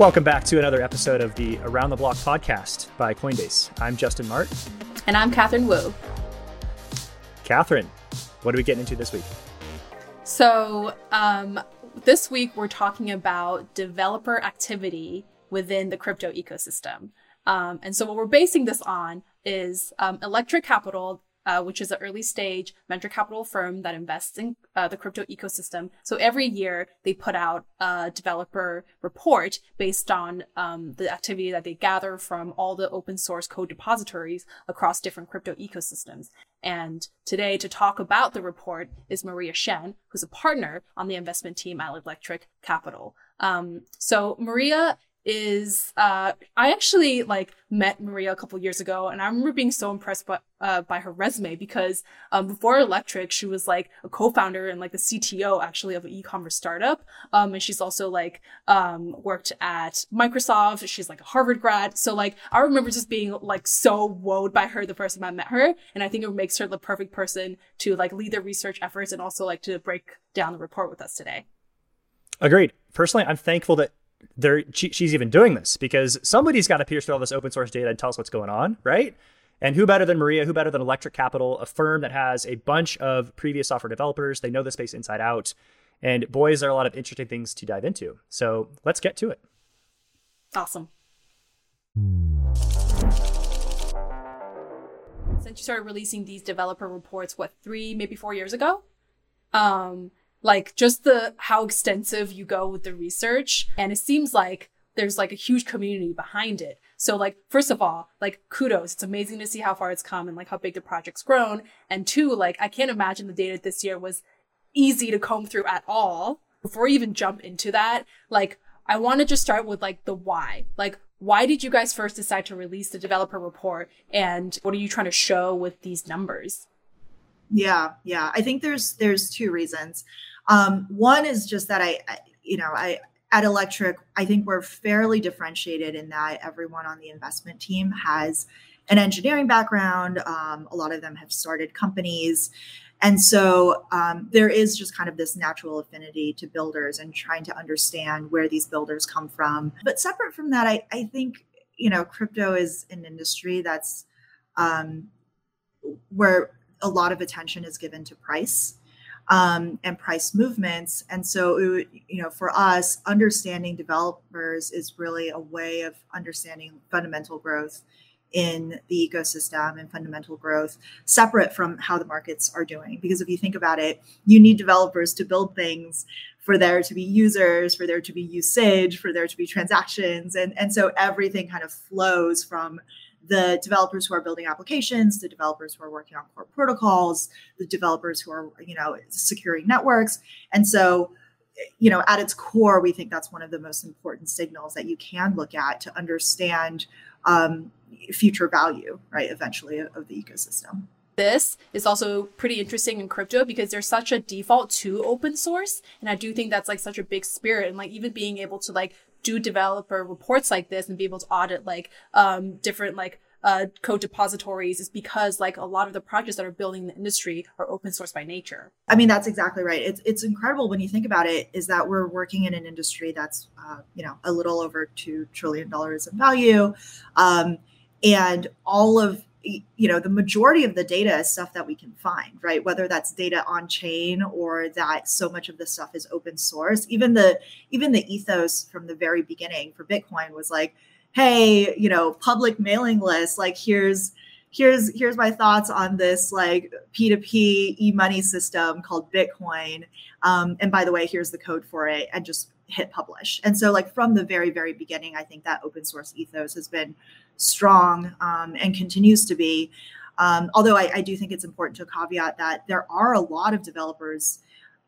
Welcome back to another episode of the Around the Block podcast by Coinbase. I'm Justin Mart. And I'm Catherine Wu. Catherine, what are we getting into this week? So, um, this week we're talking about developer activity within the crypto ecosystem. Um, and so, what we're basing this on is um, Electric Capital uh, which is an early stage venture capital firm that invests in uh, the crypto ecosystem. So every year they put out a developer report based on um, the activity that they gather from all the open source code repositories across different crypto ecosystems. And today to talk about the report is Maria Shen, who's a partner on the investment team at Electric Capital. Um, so Maria is uh, I actually like met Maria a couple years ago, and I remember being so impressed by uh, by her resume because um, before Electric, she was like a co-founder and like the CTO actually of an e-commerce startup, um, and she's also like um, worked at Microsoft. She's like a Harvard grad, so like I remember just being like so wowed by her the first time I met her, and I think it makes her the perfect person to like lead the research efforts and also like to break down the report with us today. Agreed. Personally, I'm thankful that there she, she's even doing this because somebody's got to pierce through all this open source data and tell us what's going on, right? And who better than Maria? Who better than Electric Capital, a firm that has a bunch of previous software developers? They know the space inside out. And boys, there are a lot of interesting things to dive into. So let's get to it. Awesome. Since you started releasing these developer reports, what, three, maybe four years ago? Um, like just the how extensive you go with the research and it seems like there's like a huge community behind it. So like first of all like kudos. It's amazing to see how far it's come and like how big the project's grown. And two like i can't imagine the data this year was easy to comb through at all. Before we even jump into that like i want to just start with like the why. Like why did you guys first decide to release the developer report and what are you trying to show with these numbers? Yeah yeah. I think there's there's two reasons um, one is just that I, you know, I at Electric, I think we're fairly differentiated in that everyone on the investment team has an engineering background. Um, a lot of them have started companies. And so um, there is just kind of this natural affinity to builders and trying to understand where these builders come from. But separate from that, I, I think, you know, crypto is an industry that's um, where a lot of attention is given to price um, and price movements. And so, you know, for us, understanding developers is really a way of understanding fundamental growth in the ecosystem and fundamental growth separate from how the markets are doing. Because if you think about it, you need developers to build things for there to be users, for there to be usage, for there to be transactions. And, and so everything kind of flows from the developers who are building applications, the developers who are working on core protocols, the developers who are, you know, securing networks. And so, you know, at its core, we think that's one of the most important signals that you can look at to understand um, future value, right, eventually of the ecosystem this is also pretty interesting in crypto because there's such a default to open source and i do think that's like such a big spirit and like even being able to like do developer reports like this and be able to audit like um, different like uh, code repositories is because like a lot of the projects that are building the industry are open source by nature. I mean, that's exactly right. It's, it's incredible when you think about it, is that we're working in an industry that's, uh, you know, a little over $2 trillion in value. Um, and all of you know the majority of the data is stuff that we can find right? Whether that's data on chain or that so much of the stuff is open source. Even the even the ethos from the very beginning for bitcoin was like hey you know public mailing list like here's here's here's my thoughts on this like p2p e-money system called bitcoin. Um, and by the way here's the code for it and just hit publish. And so like from the very very beginning i think that open source ethos has been strong um, and continues to be. Um, although I, I, do think it's important to caveat that there are a lot of developers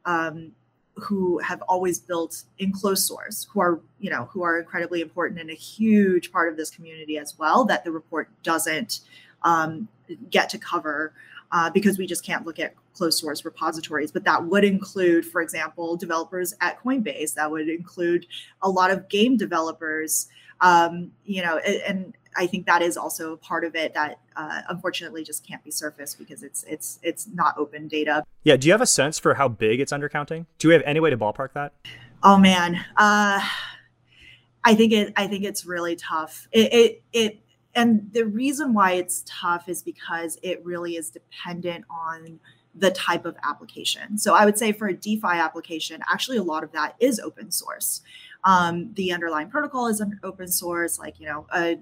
um, who have always built in closed source, who are you know who are incredibly important and a huge part of this community as well. That the report doesn't um, get to cover uh, because we just can't look at closed source repositories. But that would include, for example, developers at Coinbase. That would include a lot of game developers. Um, you know, and I think that is also part of it that uh, unfortunately just can't be surfaced because it's it's it's not open data. Yeah. Do you have a sense for how big it's undercounting? Do we have any way to ballpark that? Oh man. Uh, I think it I think it's really tough. It, it it and the reason why it's tough is because it really is dependent on the type of application. So I would say for a DeFi application, actually a lot of that is open source. Um, the underlying protocol is open source, like you know, a,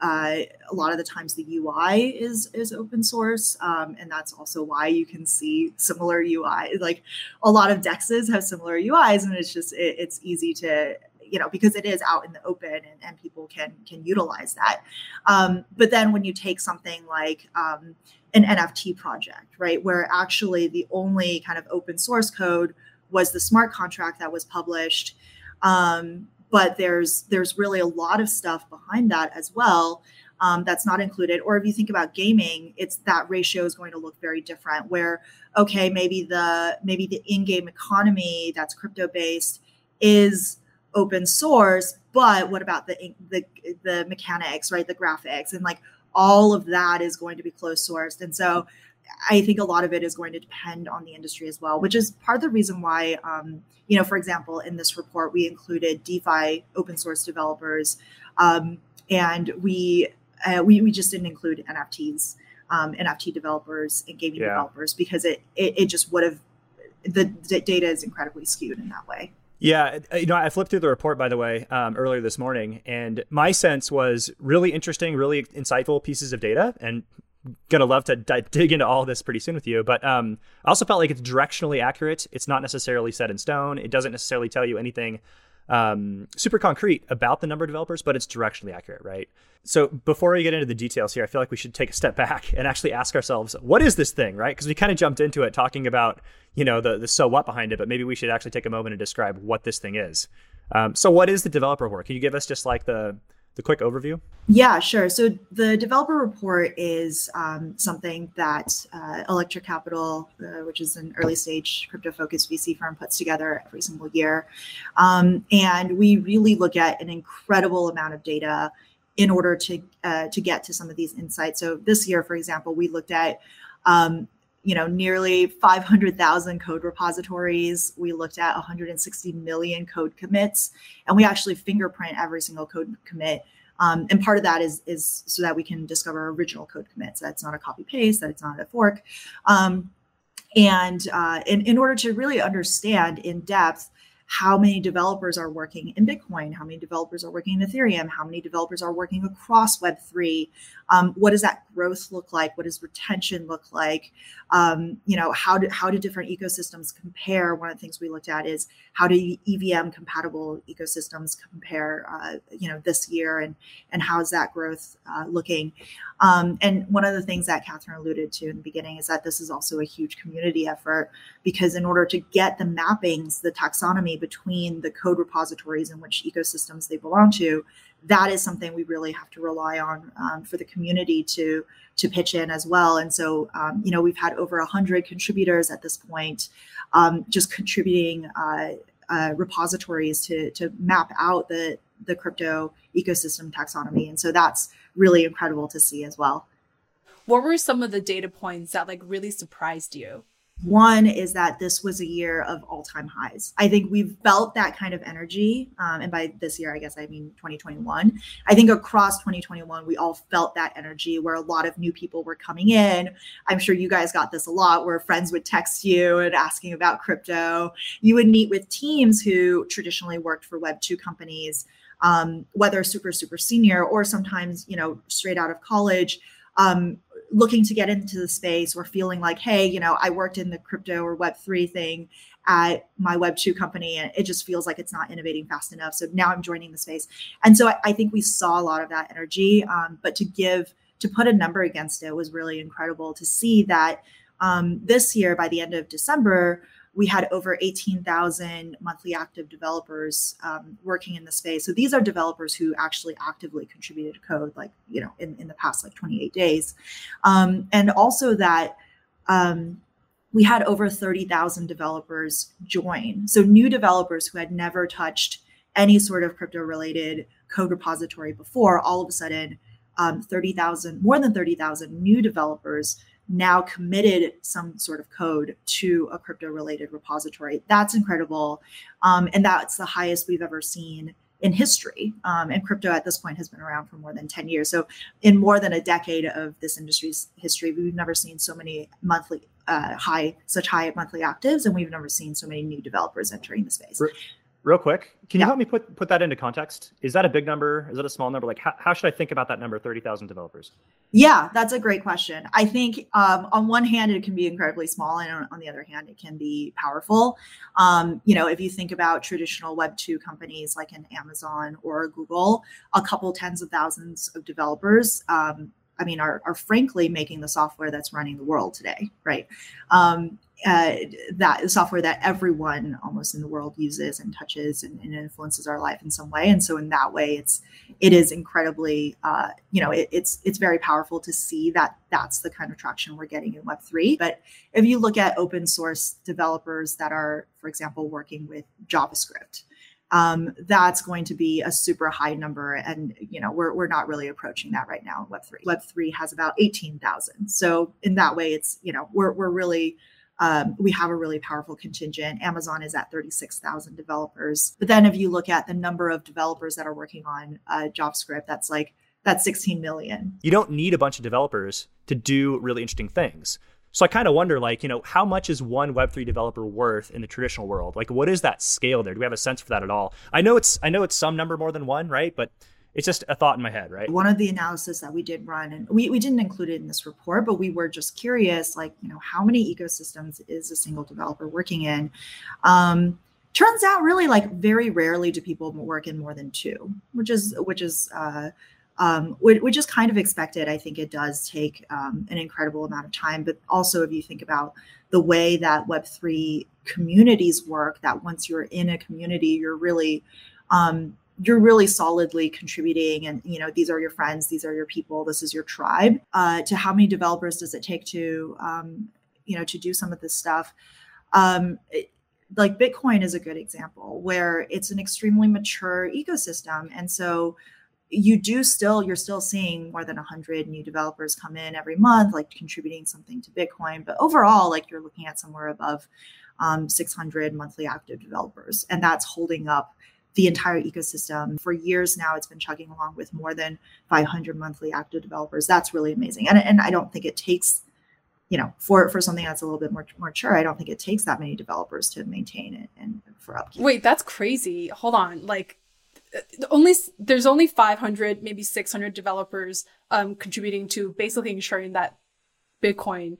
uh, a lot of the times the UI is is open source, um, and that's also why you can see similar UI. Like a lot of dexes have similar UIs, and it's just it, it's easy to you know because it is out in the open and, and people can can utilize that. Um, but then when you take something like um, an NFT project, right, where actually the only kind of open source code was the smart contract that was published. Um, but there's there's really a lot of stuff behind that as well um, that's not included. Or if you think about gaming it's that ratio is going to look very different where okay maybe the maybe the in-game economy that's crypto based is open source but what about the the the mechanics right the graphics and like all of that is going to be closed sourced. And so I think a lot of it is going to depend on the industry as well, which is part of the reason why, um, you know, for example, in this report, we included DeFi open source developers, um, and we, uh, we we just didn't include NFTs, um, NFT developers and gaming yeah. developers because it, it, it just would have the, the data is incredibly skewed in that way. Yeah, uh, you know, I flipped through the report by the way um, earlier this morning, and my sense was really interesting, really insightful pieces of data, and gonna love to dig into all this pretty soon with you. But um, I also felt like it's directionally accurate. It's not necessarily set in stone. It doesn't necessarily tell you anything um, super concrete about the number of developers, but it's directionally accurate, right? So before we get into the details here, I feel like we should take a step back and actually ask ourselves, what is this thing, right? Because we kind of jumped into it talking about, you know, the the so what behind it, but maybe we should actually take a moment and describe what this thing is. Um, so what is the developer work? Can you give us just like the the quick overview? Yeah, sure. So the developer report is um, something that uh, Electric Capital, uh, which is an early stage crypto focused VC firm, puts together every single year. Um, and we really look at an incredible amount of data in order to uh, to get to some of these insights. So this year, for example, we looked at um, you know nearly 500,000 code repositories. We looked at 160 million code commits, and we actually fingerprint every single code commit. Um, and part of that is is so that we can discover original code commits. That's not a copy paste. That it's not a fork. Um, and uh, in, in order to really understand in depth how many developers are working in Bitcoin, how many developers are working in Ethereum, how many developers are working across Web3. Um, what does that growth look like? What does retention look like? Um, you know, how do how do different ecosystems compare? One of the things we looked at is how do EVM compatible ecosystems compare? Uh, you know, this year and and how is that growth uh, looking? Um, and one of the things that Catherine alluded to in the beginning is that this is also a huge community effort because in order to get the mappings, the taxonomy between the code repositories and which ecosystems they belong to, that is something we really have to rely on um, for the community to to pitch in as well. And so, um, you know, we've had over hundred contributors at this point, um, just contributing uh, uh, repositories to to map out the the crypto ecosystem taxonomy. And so that's really incredible to see as well. What were some of the data points that like really surprised you? One is that this was a year of all time highs. I think we've felt that kind of energy. Um, and by this year, I guess I mean 2021. I think across 2021, we all felt that energy where a lot of new people were coming in. I'm sure you guys got this a lot where friends would text you and asking about crypto. You would meet with teams who traditionally worked for Web2 companies, um, whether super, super senior or sometimes, you know, straight out of college. Um, looking to get into the space or feeling like, hey, you know, I worked in the crypto or Web3 thing at my Web2 company and it just feels like it's not innovating fast enough. So now I'm joining the space. And so I, I think we saw a lot of that energy. Um, but to give, to put a number against it was really incredible to see that um, this year, by the end of December, we had over 18,000 monthly active developers um, working in the space. So these are developers who actually actively contributed code, like you know, in, in the past like 28 days, um, and also that um, we had over 30,000 developers join. So new developers who had never touched any sort of crypto-related code repository before, all of a sudden, um, 30,000, more than 30,000 new developers now committed some sort of code to a crypto related repository. That's incredible. Um, and that's the highest we've ever seen in history. Um, and crypto at this point has been around for more than 10 years. So, in more than a decade of this industry's history, we've never seen so many monthly uh, high, such high monthly actives, and we've never seen so many new developers entering the space. Real quick, can you help me put put that into context? Is that a big number? Is that a small number? Like, how, how should I think about that number, thirty thousand developers? Yeah, that's a great question. I think um, on one hand, it can be incredibly small, and on, on the other hand, it can be powerful. Um, you know, if you think about traditional Web two companies like an Amazon or Google, a couple tens of thousands of developers. Um, I mean, are, are frankly making the software that's running the world today, right? Um, uh, that software that everyone almost in the world uses and touches and, and, influences our life in some way. And so in that way, it's it is incredibly, uh, you know, it, it's it's very powerful to see that that's the kind of traction we're getting in Web three. But if you look at open source developers that are, for example, working with JavaScript, um, that's going to be a super high number. And, you know, we're, we're not really approaching that right now in Web3. Web3 has about 18,000. So in that way, it's, you know, we're, we're really, um, we have a really powerful contingent. Amazon is at 36,000 developers. But then if you look at the number of developers that are working on uh, JavaScript, that's like, that's 16 million. You don't need a bunch of developers to do really interesting things. So I kind of wonder, like, you know, how much is one Web3 developer worth in the traditional world? Like, what is that scale there? Do we have a sense for that at all? I know it's I know it's some number more than one, right? But it's just a thought in my head, right? One of the analysis that we did run, and we, we didn't include it in this report, but we were just curious, like, you know, how many ecosystems is a single developer working in? Um, turns out really like very rarely do people work in more than two, which is which is uh, um, which is kind of expected. I think it does take um, an incredible amount of time. But also, if you think about the way that Web3 communities work, that once you're in a community, you're really um, you're really solidly contributing and you know these are your friends these are your people this is your tribe. Uh, to how many developers does it take to um, you know to do some of this stuff? Um, it, like bitcoin is a good example where it's an extremely mature ecosystem. And so you do still you're still seeing more than 100 new developers come in every month like contributing something to bitcoin. But overall like you're looking at somewhere above um, 600 monthly active developers and that's holding up the entire ecosystem. For years now it's been chugging along with more than 500 monthly active developers. That's really amazing. And, and i don't think it takes you know for for something that's a little bit more, mature i don't think it takes that many developers to maintain it and for upkeep. Wait that's crazy. Hold on. Like only there's only 500 maybe 600 developers um, contributing to basically ensuring that bitcoin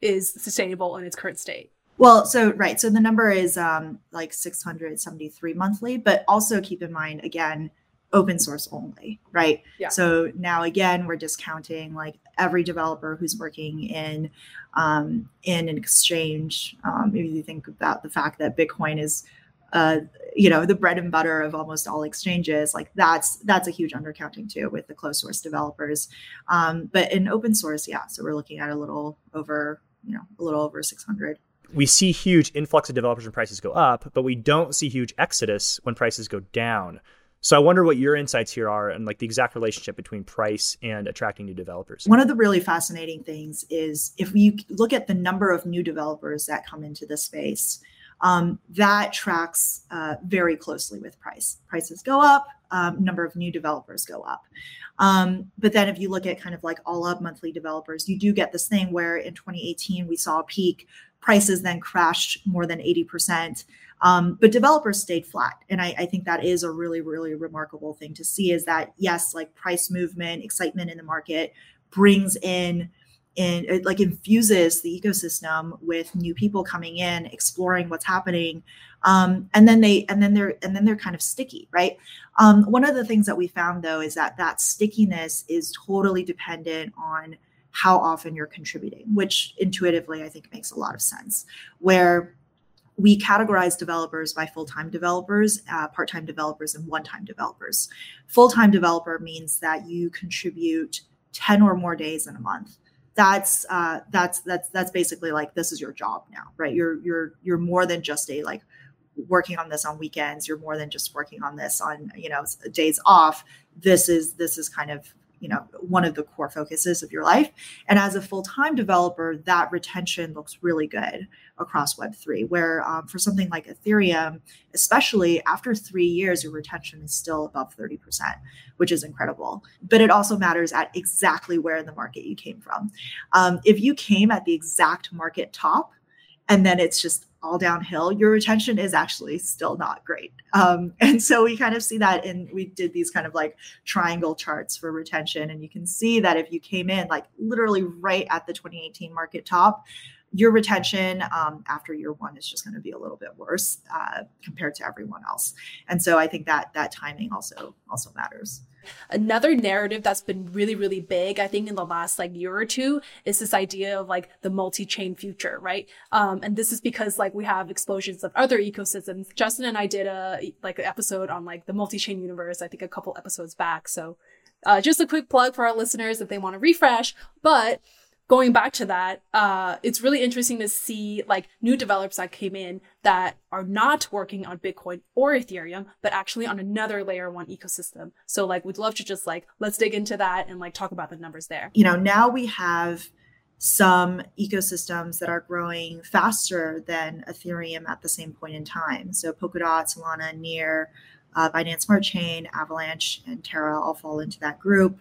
is sustainable in its current state well so right so the number is um, like 673 monthly but also keep in mind again open source only right? Yeah. so now again we're discounting like every developer who's working in um, in an exchange. Um, if you think about the fact that bitcoin is uh, you know the bread and butter of almost all exchanges like that's that's a huge undercounting too with the closed source developers. Um, but in open source yeah so we're looking at a little over you know a little over 600 we see huge influx of developers when prices go up but we don't see huge exodus when prices go down so I wonder what your insights here are and like the exact relationship between price and attracting new developers. One of the really fascinating things is if you look at the number of new developers that come into the space, um, that tracks uh, very closely with price. Prices go up, um, number of new developers go up. Um, but then if you look at kind of like all up monthly developers, you do get this thing where in 2018 we saw a peak, prices then crashed more than 80%. Um, but developers stayed flat. And I, I think that is a really, really remarkable thing to see is that, yes, like price movement, excitement in the market brings in and it like infuses the ecosystem with new people coming in exploring what's happening um, and then they and then they're and then they're kind of sticky right? Um, one of the things that we found though is that that stickiness is totally dependent on how often you're contributing which intuitively i think makes a lot of sense where we categorize developers by full-time developers uh, part-time developers and one-time developers. Full-time developer means that you contribute 10 or more days in a month that's uh, that's that's that's basically like this is your job now, right? You're you're you're more than just a like working on this on weekends. You're more than just working on this on you know days off. This is this is kind of you know one of the core focuses of your life. And as a full-time developer that retention looks really good across web3 where um, for something like ethereum especially after three years your retention is still above 30% which is incredible. But it also matters at exactly where in the market you came from. Um, if you came at the exact market top and then it's just all downhill, your retention is actually still not great. Um, and so we kind of see that in we did these kind of like triangle charts for retention. And you can see that if you came in like literally right at the 2018 market top, your retention um, after year one is just going to be a little bit worse uh, compared to everyone else. And so I think that that timing also also matters. Another narrative that's been really, really big, I think, in the last like year or two is this idea of like the multi-chain future, right? Um, and this is because like we have explosions of other ecosystems. Justin and I did a like an episode on like the multi-chain universe, I think a couple episodes back. So uh, just a quick plug for our listeners if they want to refresh. But going back to that, uh, it's really interesting to see like new developers that came in that are not working on Bitcoin or Ethereum, but actually on another layer one ecosystem. So like, we'd love to just like, let's dig into that and like talk about the numbers there. You know, now we have some ecosystems that are growing faster than Ethereum at the same point in time. So Polkadot, Solana, Near, uh, Binance Smart Chain, Avalanche, and Terra all fall into that group.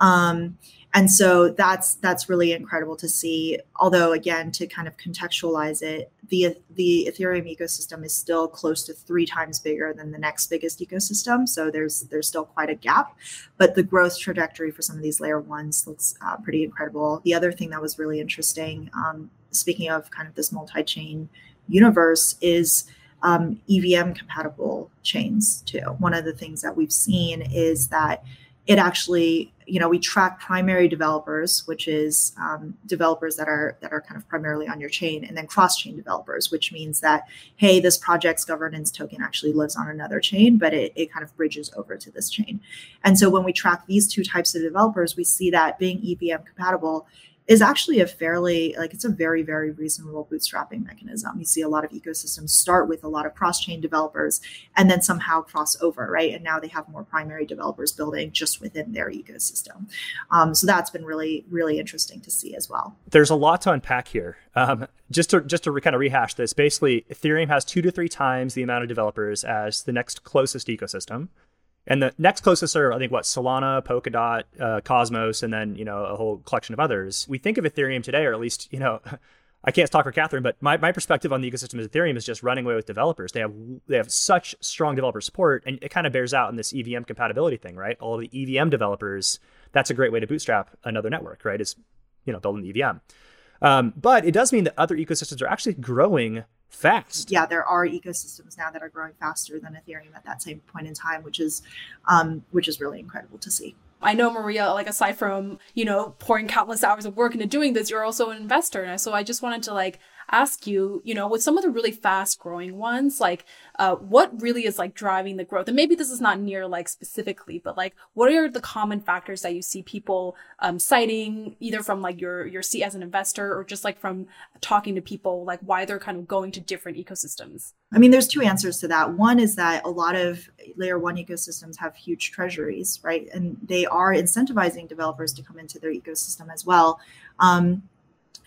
Um, and so that's that's really incredible to see. Although again to kind of contextualize it the the ethereum ecosystem is still close to three times bigger than the next biggest ecosystem. So there's there's still quite a gap. But the growth trajectory for some of these layer ones looks uh, pretty incredible. The other thing that was really interesting um, speaking of kind of this multi-chain universe is um, evm compatible chains too. One of the things that we've seen is that it actually you know we track primary developers which is um, developers that are that are kind of primarily on your chain and then cross chain developers which means that hey this project's governance token actually lives on another chain but it, it kind of bridges over to this chain. And so when we track these two types of developers we see that being evm compatible is actually a fairly like it's a very very reasonable bootstrapping mechanism. You see a lot of ecosystems start with a lot of cross-chain developers and then somehow cross over right? And now they have more primary developers building just within their ecosystem. Um, so that's been really really interesting to see as well. There's a lot to unpack here. Um, just to just to re- kind of rehash this basically ethereum has two to three times the amount of developers as the next closest ecosystem and the next closest are, I think, what Solana, Polkadot, uh, Cosmos, and then you know a whole collection of others. We think of Ethereum today, or at least you know, I can't talk for Catherine, but my, my perspective on the ecosystem of Ethereum is just running away with developers. They have they have such strong developer support, and it kind of bears out in this EVM compatibility thing, right? All the EVM developers, that's a great way to bootstrap another network, right? Is you know building the EVM. Um, but it does mean that other ecosystems are actually growing fast. Yeah, there are ecosystems now that are growing faster than Ethereum at that same point in time, which is um, which is really incredible to see. I know Maria, like aside from, you know, pouring countless hours of work into doing this, you're also an investor. And so I just wanted to like ask you, you know, with some of the really fast growing ones, like uh, what really is like driving the growth? And maybe this is not near like specifically, but like what are the common factors that you see people um, citing either from like your your seat as an investor or just like from talking to people, like why they're kind of going to different ecosystems? I mean, there's two answers to that. One is that a lot of layer one ecosystems have huge treasuries, right? And they are incentivizing developers to come into their ecosystem as well. Um,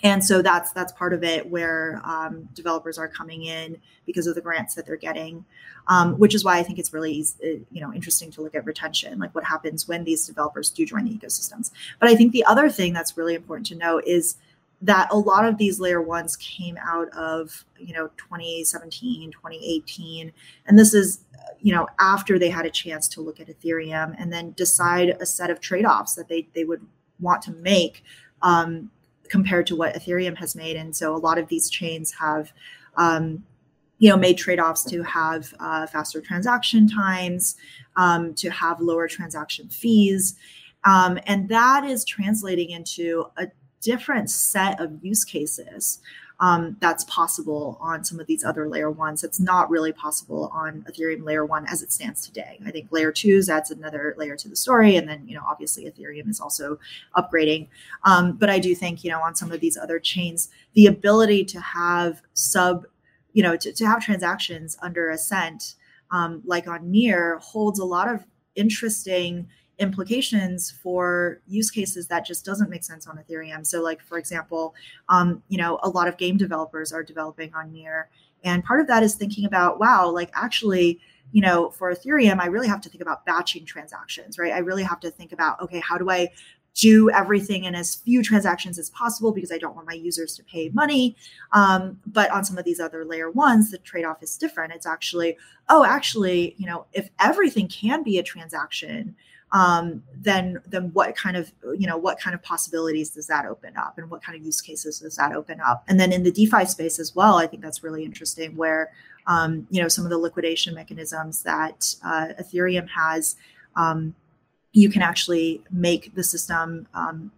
and so that's that's part of it where um, developers are coming in because of the grants that they're getting um, which is why i think it's really easy, you know interesting to look at retention like what happens when these developers do join the ecosystems. But i think the other thing that's really important to know is that a lot of these layer ones came out of you know 2017 2018 and this is you know after they had a chance to look at ethereum and then decide a set of trade-offs that they they would want to make um, compared to what Ethereum has made. And so a lot of these chains have, um, you know, made trade-offs to have uh, faster transaction times, um, to have lower transaction fees, um, and that is translating into a different set of use cases um, that's possible on some of these other layer ones. It's not really possible on Ethereum layer one as it stands today. I think layer twos adds another layer to the story. And then, you know, obviously Ethereum is also upgrading. Um, but I do think, you know, on some of these other chains, the ability to have sub, you know, to, to have transactions under a cent, um, like on Near, holds a lot of interesting implications for use cases that just doesn't make sense on Ethereum. So, like for example, um, you know, a lot of game developers are developing on Near, and part of that is thinking about, wow, like actually, you know, for Ethereum, I really have to think about batching transactions, right? I really have to think about, okay, how do I do everything in as few transactions as possible because I don't want my users to pay money. Um, but on some of these other layer ones, the trade off is different. It's actually, oh, actually, you know, if everything can be a transaction, um, then then what kind of you know what kind of possibilities does that open up and what kind of use cases does that open up? And then in the defi space as well i think that's really interesting where um, you know some of the liquidation mechanisms that uh, ethereum has um, you can actually make the system um,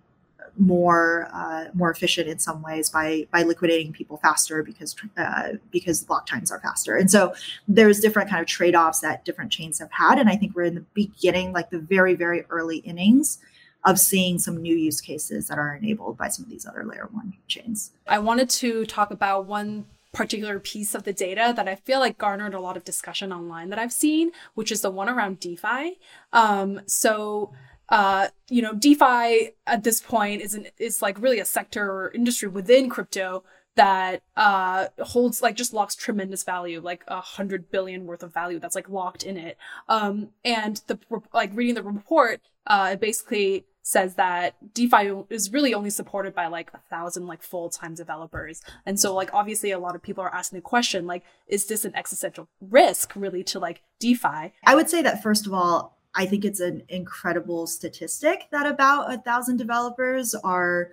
more uh, more efficient in some ways by by liquidating people faster because uh, because block times are faster. And so there's different kind of trade offs that different chains have had. And I think we're in the beginning, like the very very early innings of seeing some new use cases that are enabled by some of these other layer one chains. I wanted to talk about one particular piece of the data that I feel like garnered a lot of discussion online that I've seen, which is the one around DeFi. Um, so uh, you know, DeFi at this point is an, is like really a sector or industry within crypto that uh holds like just locks tremendous value like a hundred billion worth of value that's like locked in it. Um and the like reading the report uh it basically says that defi is really only supported by like a thousand like full-time developers. And so like obviously a lot of people are asking the question like is this an existential risk really to like defi? I would say that first of all I think it's an incredible statistic that about a thousand developers are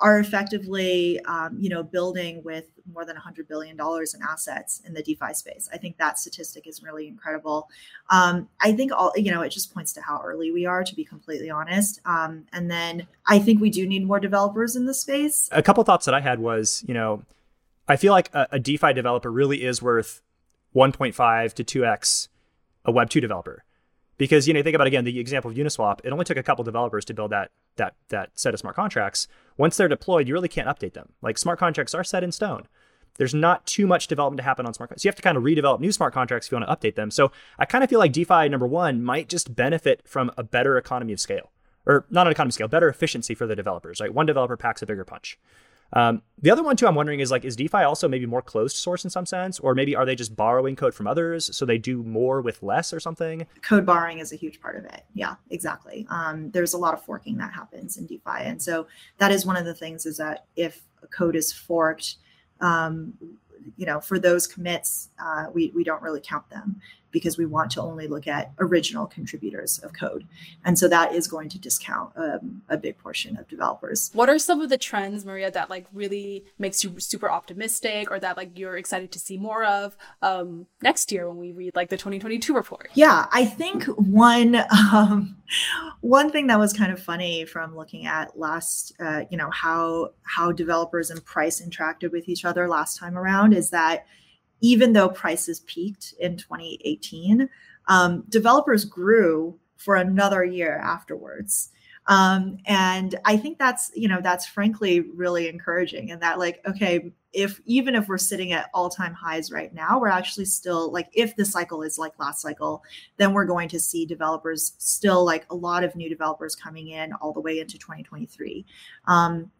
are effectively, um, you know, building with more than $100 billion in assets in the DeFi space. I think that statistic is really incredible. Um, I think all, you know, it just points to how early we are, to be completely honest. Um, and then I think we do need more developers in the space. A couple thoughts that I had was, you know, I feel like a, a DeFi developer really is worth 1.5 to 2x a Web2 developer because you know think about again the example of Uniswap. It only took a couple developers to build that that that set of smart contracts. Once they're deployed, you really can't update them. Like smart contracts are set in stone. There's not too much development to happen on smart contracts. So you have to kind of redevelop new smart contracts if you want to update them. So I kind of feel like DeFi number one might just benefit from a better economy of scale, or not an economy of scale, better efficiency for the developers. Right, one developer packs a bigger punch. Um, the other one too, I'm wondering is like, is DeFi also maybe more closed source in some sense, or maybe are they just borrowing code from others so they do more with less or something? Code borrowing is a huge part of it. Yeah, exactly. Um, there's a lot of forking that happens in DeFi, and so that is one of the things is that if a code is forked, um, you know, for those commits, uh, we we don't really count them because we want to only look at original contributors of code. And so that is going to discount um, a big portion of developers. What are some of the trends, Maria, that like really makes you super optimistic or that like you're excited to see more of um, next year when we read like the 2022 report? Yeah, I think one um, one thing that was kind of funny from looking at last, uh, you know, how how developers and price interacted with each other last time around is that even though prices peaked in 2018, um, developers grew for another year afterwards. Um, and I think that's, you know, that's frankly really encouraging. And that, like, okay, if even if we're sitting at all time highs right now, we're actually still like, if the cycle is like last cycle, then we're going to see developers still like a lot of new developers coming in all the way into 2023. Um,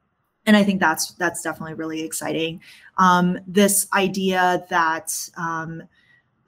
and I think that's that's definitely really exciting. Um, this idea that um,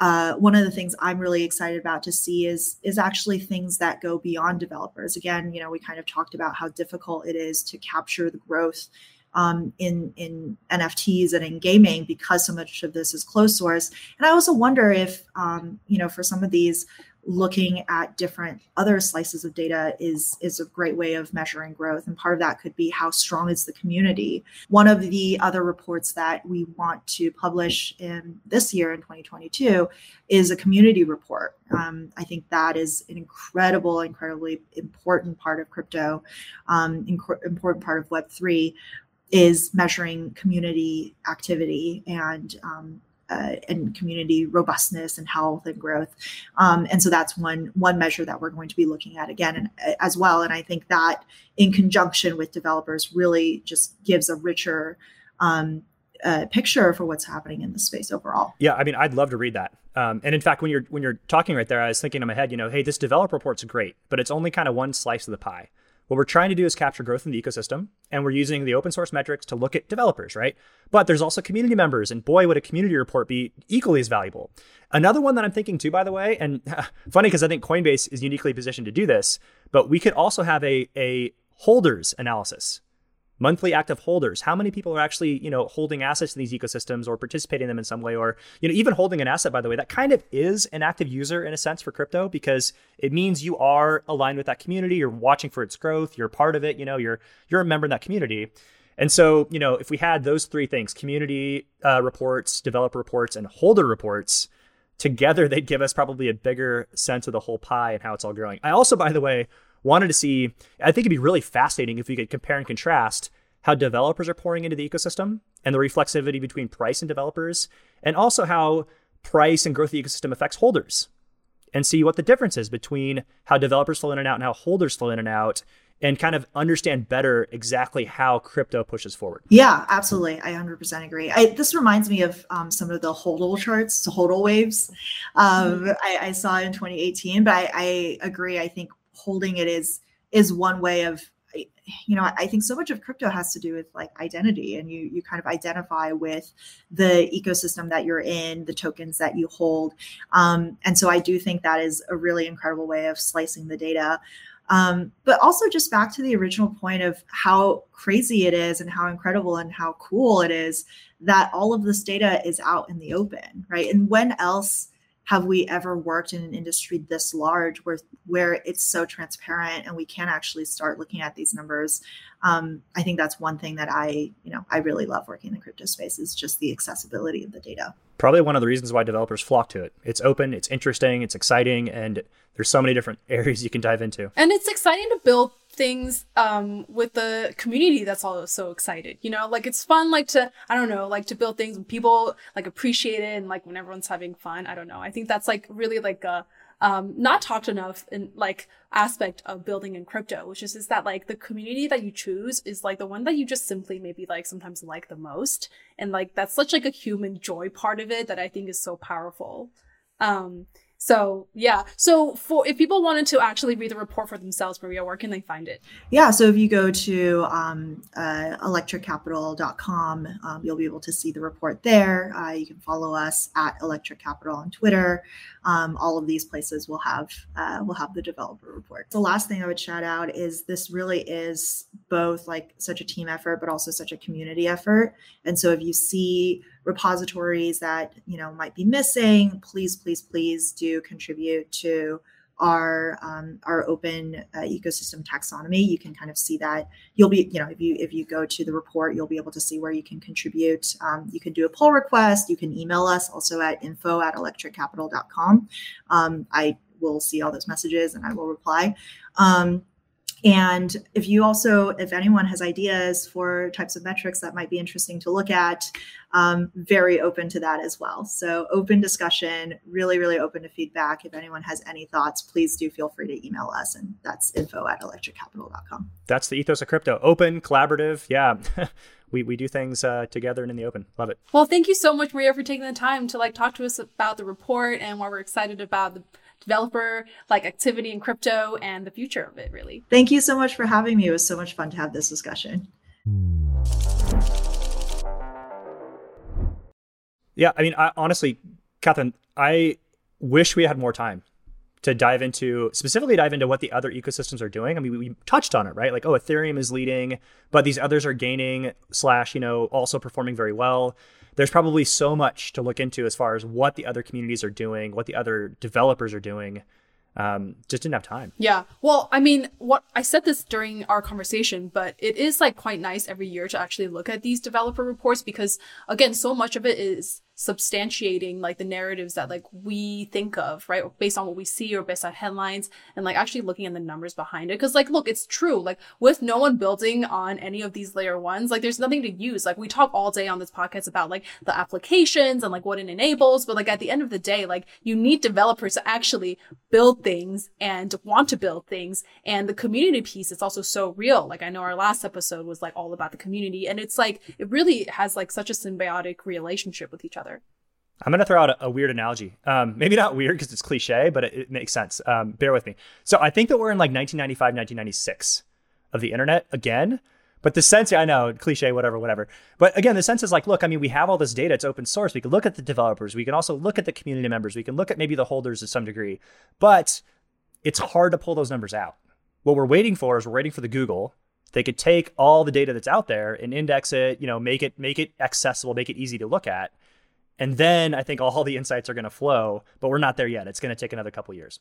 uh, one of the things I'm really excited about to see is is actually things that go beyond developers. Again, you know, we kind of talked about how difficult it is to capture the growth um, in in NFTs and in gaming because so much of this is closed source. And I also wonder if um, you know for some of these looking at different other slices of data is is a great way of measuring growth. And part of that could be how strong is the community. One of the other reports that we want to publish in this year in 2022 is a community report. Um, i think that is an incredible incredibly important part of crypto um, inc- important part of web3 is measuring community activity and um, uh, and community robustness and health and growth. Um, and so that's one one measure that we're going to be looking at again and, uh, as well. And I think that in conjunction with developers really just gives a richer um, uh, picture for what's happening in the space overall. Yeah, I mean, I'd love to read that. Um, and in fact, when you're when you're talking right there, I was thinking in my head, you know, hey, this developer report's great, but it's only kind of one slice of the pie. What we're trying to do is capture growth in the ecosystem, and we're using the open source metrics to look at developers, right? But there's also community members, and boy, would a community report be equally as valuable. Another one that I'm thinking too, by the way, and funny because I think Coinbase is uniquely positioned to do this, but we could also have a a holders analysis monthly active holders. How many people are actually you know holding assets in these ecosystems or participating in them in some way? Or you know even holding an asset by the way that kind of is an active user in a sense for crypto because it means you are aligned with that community. You're watching for its growth. You're part of it you know you're you're a member in that community. And so you know if we had those three things community uh, reports developer reports and holder reports together they'd give us probably a bigger sense of the whole pie and how it's all growing. I also by the way wanted to see, I think it'd be really fascinating if we could compare and contrast how developers are pouring into the ecosystem and the reflexivity between price and developers, and also how price and growth of the ecosystem affects holders and see what the difference is between how developers flow in and out and how holders flow in and out and kind of understand better exactly how crypto pushes forward. Yeah, absolutely. I 100% agree. I, this reminds me of um, some of the hodl charts, hodl waves um, mm-hmm. I, I, saw in 2018, but I, I agree. I think holding it is is one way of you know i think so much of crypto has to do with like identity and you you kind of identify with the ecosystem that you're in the tokens that you hold. Um, and so i do think that is a really incredible way of slicing the data. Um, but also just back to the original point of how crazy it is and how incredible and how cool it is that all of this data is out in the open right? And when else have we ever worked in an industry this large where where it's so transparent and we can actually start looking at these numbers? Um, i think that's one thing that i you know i really love working in the crypto space is just the accessibility of the data. Probably one of the reasons why developers flock to it. It's open it's interesting it's exciting and there's so many different areas you can dive into. And it's exciting to build things um with the community that's all so excited you know? Like it's fun like to i don't know like to build things when people like appreciate it and like when everyone's having fun. I don't know. I think that's like really like a um not talked enough in like aspect of building in crypto which is is that like the community that you choose is like the one that you just simply maybe like sometimes like the most. And like that's such like a human joy part of it that i think is so powerful. Um so yeah. So for if people wanted to actually read the report for themselves, Maria, where can they find it? Yeah. So if you go to um, uh, electriccapital.com, um, you'll be able to see the report there. Uh, you can follow us at Electric Capital on Twitter. Um, all of these places will have uh, will have the developer report. The last thing I would shout out is this really is both like such a team effort, but also such a community effort. And so if you see repositories that you know might be missing please please please do contribute to our um, our open uh, ecosystem taxonomy you can kind of see that. You'll be you know if you if you go to the report you'll be able to see where you can contribute. Um, you can do a pull request. You can email us also at info at electriccapital.com um, i will see all those messages and i will reply. Um, and if you also, if anyone has ideas for types of metrics that might be interesting to look at, um, very open to that as well. So open discussion, really, really open to feedback. If anyone has any thoughts, please do feel free to email us. And that's info at electriccapital.com. That's the ethos of crypto. Open, collaborative. Yeah. we, we do things uh, together and in the open. Love it. Well, thank you so much, Maria, for taking the time to like talk to us about the report and why we're excited about the developer like activity in crypto and the future of it really. Thank you so much for having me. It was so much fun to have this discussion. Hmm. Yeah i mean I, honestly catherine i wish we had more time to dive into specifically dive into what the other ecosystems are doing. I mean, we, we, touched on it, right? Like, oh, Ethereum is leading, but these others are gaining slash, you know, also performing very well there's probably so much to look into as far as what the other communities are doing, what the other developers are doing. Um, just didn't have time. Yeah. Well, I mean, what I said this during our conversation, but it is like quite nice every year to actually look at these developer reports because again, so much of it is substantiating like the narratives that like we think of right based on what we see or based on headlines and like actually looking at the numbers behind it. Because like look it's true. Like with no one building on any of these layer ones like there's nothing to use. Like we talk all day on this podcast about like the applications and like what it enables but like at the end of the day like you need developers to actually build things and want to build things. And the community piece is also so real. Like i know our last episode was like all about the community and it's like it really has like such a symbiotic relationship with each other I'm going to throw out a, a weird analogy. Um, maybe not weird because it's cliche, but it, it makes sense. Um, bear with me. So I think that we're in like 1995, 1996 of the internet again. But the sense, I know, cliche, whatever, whatever. But again, the sense is like, look, I mean, we have all this data, it's open source. We can look at the developers, we can also look at the community members, we can look at maybe the holders to some degree. But it's hard to pull those numbers out. What we're waiting for is we're waiting for the Google. They could take all the data that's out there and index it, you know, make it make it accessible, make it easy to look at. And then I think all the insights are going to flow, but we're not there yet. It's going to take another couple years.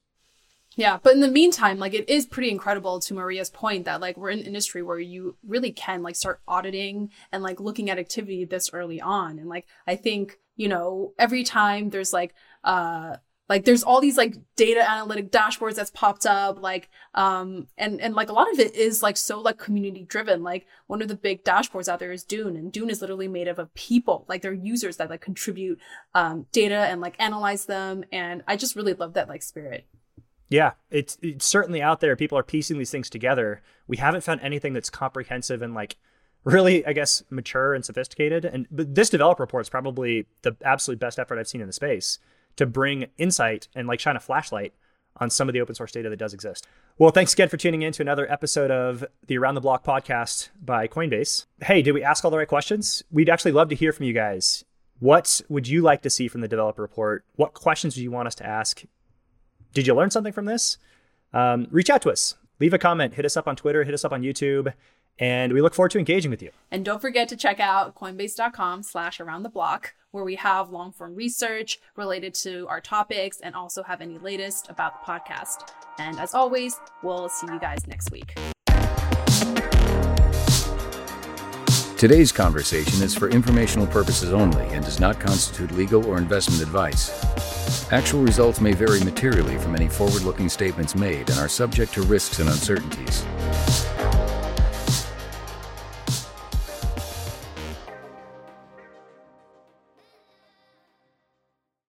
Yeah, but in the meantime, like it is pretty incredible to Maria's point that like we're in an industry where you really can like start auditing and like looking at activity this early on. And like I think, you know, every time there's like uh like there's all these like data analytic dashboards that's popped up like um and and like a lot of it is like so like community driven like one of the big dashboards out there is dune and dune is literally made up of people like they're users that like contribute um data and like analyze them and i just really love that like spirit yeah, it's it's certainly out there. People are piecing these things together. We haven't found anything that's comprehensive and like really, I guess, mature and sophisticated. And but this developer report is probably the absolute best effort I've seen in the space to bring insight and like shine a flashlight on some of the open source data that does exist. Well, thanks again for tuning in to another episode of the Around the Block podcast by Coinbase. Hey, did we ask all the right questions? We'd actually love to hear from you guys. What would you like to see from the developer report? What questions do you want us to ask? Did you learn something from this? Um, reach out to us. Leave a comment. Hit us up on Twitter. Hit us up on YouTube. And we look forward to engaging with you. And don't forget to check out coinbase.com slash around the block, where we have long form research related to our topics and also have any latest about the podcast. And as always, we'll see you guys next week. Today's conversation is for informational purposes only and does not constitute legal or investment advice. Actual results may vary materially from any forward looking statements made and are subject to risks and uncertainties.